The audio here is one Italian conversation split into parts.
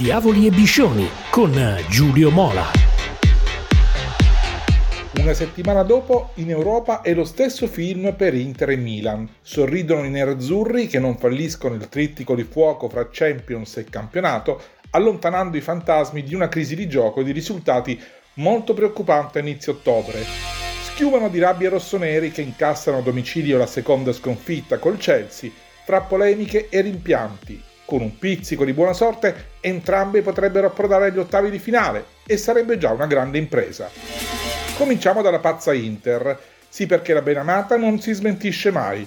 Diavoli e Biscioni con Giulio Mola. Una settimana dopo, in Europa è lo stesso film per Inter e Milan. Sorridono i nerazzurri che non falliscono il trittico di fuoco fra Champions e campionato, allontanando i fantasmi di una crisi di gioco e di risultati molto preoccupante a inizio ottobre. Schiumano di rabbia rossoneri che incassano a domicilio la seconda sconfitta col Chelsea, tra polemiche e rimpianti. Con un pizzico di buona sorte, entrambi potrebbero approdare agli ottavi di finale e sarebbe già una grande impresa. Cominciamo dalla pazza Inter. Sì, perché la benamata non si smentisce mai.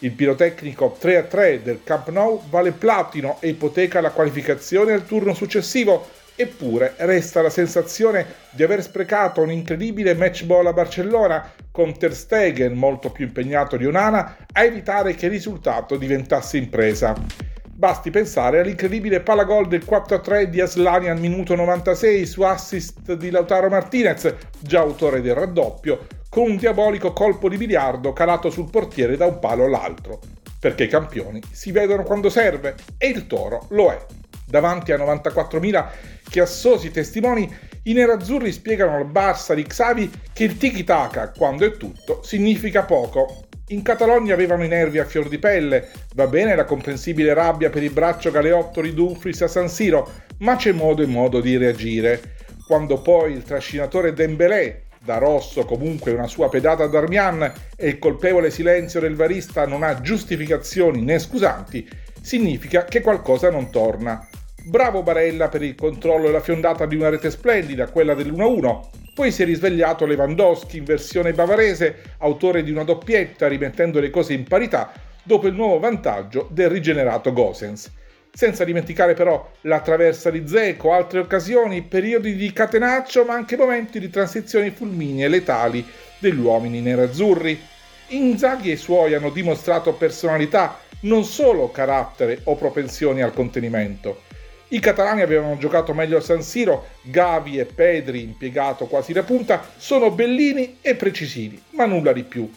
Il pirotecnico 3-3 del Camp Nou vale platino e ipoteca la qualificazione al turno successivo, eppure resta la sensazione di aver sprecato un incredibile match ball a Barcellona con Ter Stegen molto più impegnato di Onana a evitare che il risultato diventasse impresa. Basti pensare all'incredibile palagol del 4-3 di Aslani al minuto 96 su assist di Lautaro Martinez, già autore del raddoppio, con un diabolico colpo di biliardo calato sul portiere da un palo all'altro. Perché i campioni si vedono quando serve e il toro lo è. Davanti a 94.000 chiassosi testimoni, i nerazzurri spiegano al Barça di Xavi che il tiki-taka, quando è tutto, significa poco in Catalogna avevano i nervi a fior di pelle, va bene la comprensibile rabbia per il braccio galeotto di Dumfries a San Siro, ma c'è modo e modo di reagire. Quando poi il trascinatore Dembélé, da rosso comunque una sua pedata a Darmian, e il colpevole silenzio del varista non ha giustificazioni né scusanti, significa che qualcosa non torna. Bravo Barella per il controllo e la fiondata di una rete splendida, quella dell'1-1, poi si è risvegliato Lewandowski in versione bavarese, autore di una doppietta rimettendo le cose in parità dopo il nuovo vantaggio del rigenerato Gosens. Senza dimenticare però la traversa di Zeco, altre occasioni, periodi di catenaccio, ma anche momenti di transizioni fulminee letali degli uomini nerazzurri. Inzaghi e i suoi hanno dimostrato personalità, non solo carattere o propensioni al contenimento. I catalani avevano giocato meglio a San Siro, Gavi e Pedri, impiegato quasi da punta, sono bellini e precisini, ma nulla di più.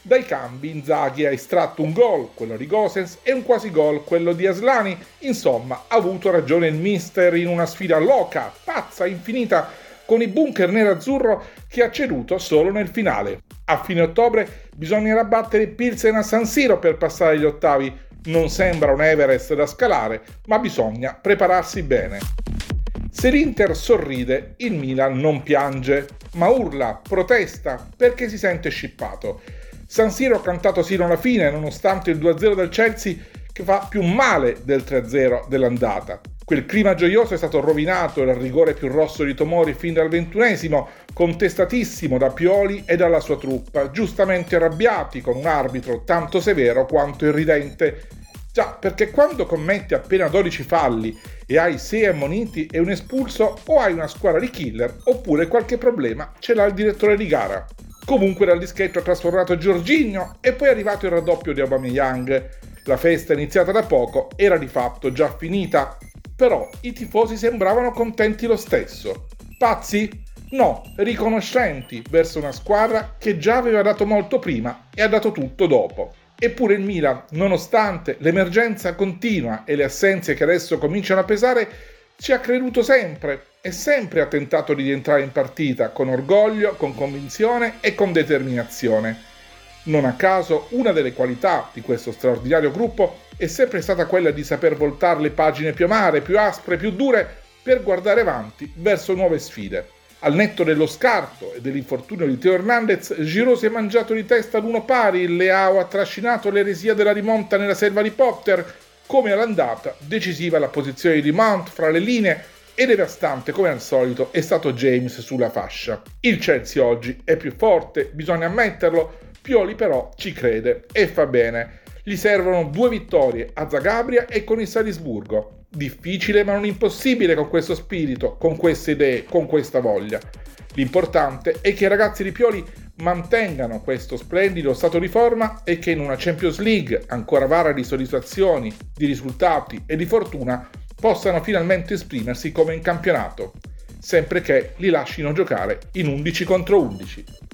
Dai cambi Inzaghi ha estratto un gol, quello di Gosens, e un quasi gol, quello di Aslani. Insomma, ha avuto ragione il mister in una sfida loca, pazza, infinita, con i bunker nero-azzurro che ha ceduto solo nel finale. A fine ottobre bisognerà battere Pilsen a San Siro per passare agli ottavi, non sembra un Everest da scalare, ma bisogna prepararsi bene. Se l'Inter sorride, il Milan non piange, ma urla, protesta, perché si sente scippato. San Siro ha cantato sino alla fine, nonostante il 2-0 del Chelsea che fa più male del 3-0 dell'andata. Quel clima gioioso è stato rovinato dal rigore più rosso di Tomori fin dal ventunesimo, contestatissimo da Pioli e dalla sua truppa, giustamente arrabbiati con un arbitro tanto severo quanto irridente. Già, perché quando commetti appena 12 falli e hai 6 ammoniti e un espulso, o hai una squadra di killer, oppure qualche problema ce l'ha il direttore di gara. Comunque dal dischetto ha trasformato Giorginio e poi è arrivato il raddoppio di Aubameyang. La festa iniziata da poco era di fatto già finita però i tifosi sembravano contenti lo stesso. Pazzi? No, riconoscenti verso una squadra che già aveva dato molto prima e ha dato tutto dopo. Eppure il Milan, nonostante l'emergenza continua e le assenze che adesso cominciano a pesare, ci ha creduto sempre e sempre ha tentato di rientrare in partita con orgoglio, con convinzione e con determinazione. Non a caso, una delle qualità di questo straordinario gruppo è sempre stata quella di saper voltare le pagine più amare, più aspre, più dure, per guardare avanti verso nuove sfide. Al netto dello scarto e dell'infortunio di Teo Hernandez, Giroud si è mangiato di testa l'uno pari, il Leao ha trascinato l'eresia della rimonta nella selva di Potter, come all'andata, decisiva la posizione di Mount fra le linee e devastante come al solito è stato James sulla fascia. Il Chelsea oggi è più forte, bisogna ammetterlo, Pioli però ci crede e fa bene. Gli servono due vittorie a Zagabria e con il Salisburgo. Difficile ma non impossibile con questo spirito, con queste idee, con questa voglia. L'importante è che i ragazzi di Pioli mantengano questo splendido stato di forma e che in una Champions League ancora vara di soddisfazioni, di risultati e di fortuna possano finalmente esprimersi come in campionato, sempre che li lasciano giocare in 11 contro 11.